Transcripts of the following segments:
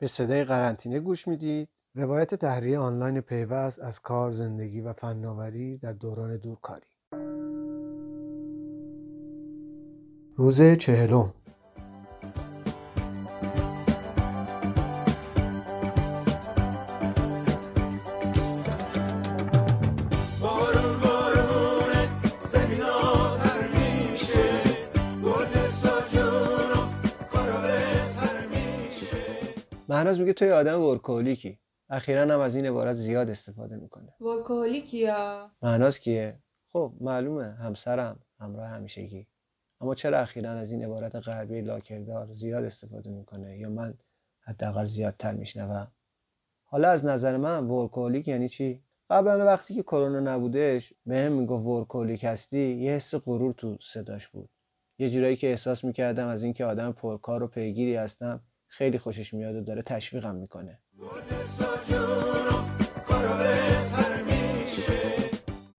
به صدای قرنطینه گوش می‌دید. روایت تحریه آنلاین پیوست از کار زندگی و فناوری در دوران دورکاری. روز چهلم. مهناز میگه توی آدم ورکولیکی اخیرا هم از این عبارت زیاد استفاده می‌کنه. ورکولیکی یا؟ مهناز کیه خب معلومه همسرم همراه همیشگی. اما چرا اخیرا از این عبارت غربی لاکردار زیاد استفاده می‌کنه یا من حداقل زیادتر میشنوم؟ حالا از نظر من ورکولیک یعنی چی؟ قبلا وقتی که کرونا نبودش بهم می‌گفت ورکولیک هستی یه حس غرور تو صداش بود. یه جورایی که احساس می‌کردم از اینکه آدم پرکار و پیگیری هستم. خیلی خوشش میاد و داره تشویقم می‌کنه.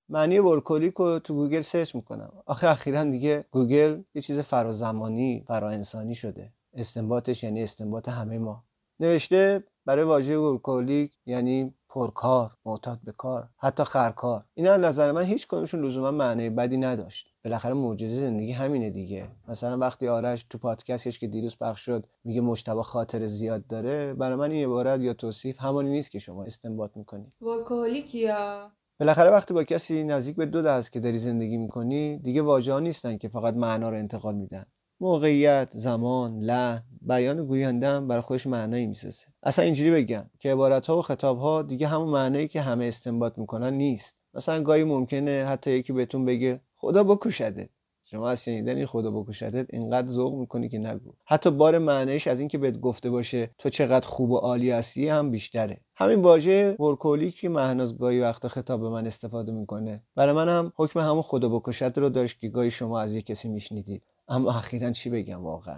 معنی workaholic رو تو گوگل search می‌کنم. آخه اخیرا دیگه گوگل یه چیز فرازمانی فرا انسانی شده. استنباطش یعنی استنباط همه ما. نوشته برای واژه workaholic یعنی پرکار معتاد به کار حتی خرکار. اینا نظر من هیچ کدومشون لزوما معنی بدی نداشت. بالاخره معجزه زندگی همینه دیگه. مثلا وقتی آرش تو پادکستش که دیروز پخش شد میگه مجتبی خاطر زیاد داره برای من این عبارت یا توصیف همانی نیست که شما استنباط می‌کنی. workaholic ی یا بالاخره وقتی با کسی نزدیک به دو دست که داری زندگی می‌کنی دیگه واژه نیستن که فقط معنا رو انتقال میدن. موقعیت، زمان، لحن، بیان گوینده هم برای خودش معنایی می‌سازه. اصلا اینجوری بگم که عبارت ها و خطاب ها دیگه همون معنایی که همه استنباط می‌کنن نیست. مثلا گاهی ممکنه حتی یکی بهتون بگه خدا بکشده. شما از شنیدن این خدا بکشدت اینقدر ذوق می‌کنی که نگو حتی بار معنیش از اینکه بهت گفته باشه تو چقدر خوب و عالی هستی هم بیشتره همین واژه ورکولی که مهناز گاهی وقتا خطاب به من استفاده می‌کنه برای من هم حکم همون خدا بکشد رو داشت که گاهی شما از یک کسی میشنیدید اما اخیرا چی بگم واقعا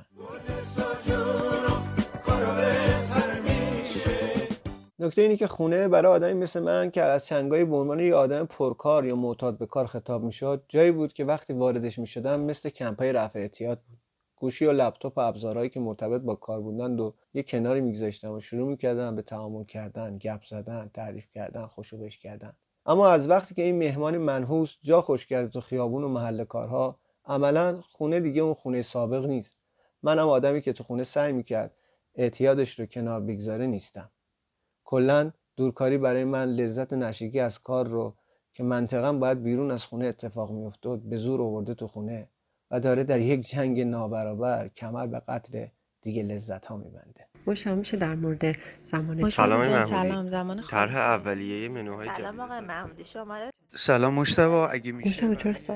نکته اینه که خونه برای آدمی مثل من که از چنگایی به عنوان یه آدم پرکار یا معتاد به کار خطاب می‌شد جایی بود که وقتی واردش می‌شدم مثل کمپای رفع اعتیاد بود گوشی و لپتاپ و ابزارهایی که مرتبط با کار بودن و یه کناری میگذاشتم و شروع می‌کردم به تعامل کردن گپ زدن تعریف کردن خوشوبش کردن. اما از وقتی که این مهمان منحوس جا خوش کرده تو خیابون و محل کارها عملا خونه دیگه اون خونه سابق نیست. منم آدمی که تو خونه سعی می‌کرد اعتیادش رو کنار بگذاره نیستم. کلا دورکاری برای من لذت نشگی از کار رو که منطقا باید بیرون از خونه اتفاق میافتاد به زور آورده تو خونه و داره در یک جنگ نابرابر کمر به قتل دیگه لذت ها میبنده مشتبه میشه در مورد زمان سلام محمودی. سلام زمان خوب طرح اولیه منوهای سلام جدید آقای محمودی. شماره سلام مشتبه اگه میشه.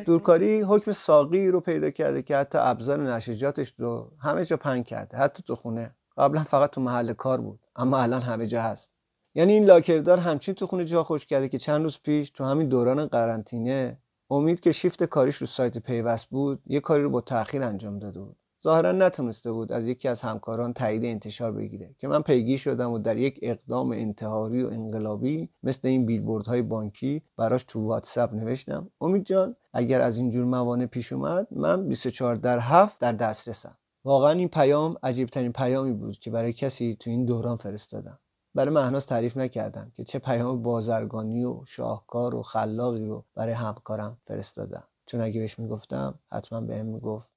دورکاری حکم ساقی رو پیدا کرده که حتی ابزار نشجاتش رو همه جا پنگ کرده. حتی تو خونه. قبلا فقط تو محل کار بود اما الان همه جا هست. یعنی این لاکردار همچین تو خونه جا خوش کرده که چند روز پیش تو همین دوران قرنطینه امید که شیفت کاریش رو سایت پیوست بود یه کاری رو با تاخیر انجام داده بود. ظاهرا نتونسته بود از یکی از همکاران تایید انتشار بگیره که من پیگیر شدم و در یک اقدام انتحاری و انقلابی مثل این بیلبوردهای بانکی براش تو واتساپ نوشتم. امید جان اگر از اینجور موانع پیش اومد من 24 در 7 در دسترسم. واقعا این پیام عجیب ترین پیامی بود که برای کسی تو این دوران فرستادم. برای مهناز تعریف نکردم که چه پیام بازرگانی و شاهکار و خلاقی رو برای همکارم فرستادم. چون اگه بهش می‌گفتم حتما بهم می‌گفت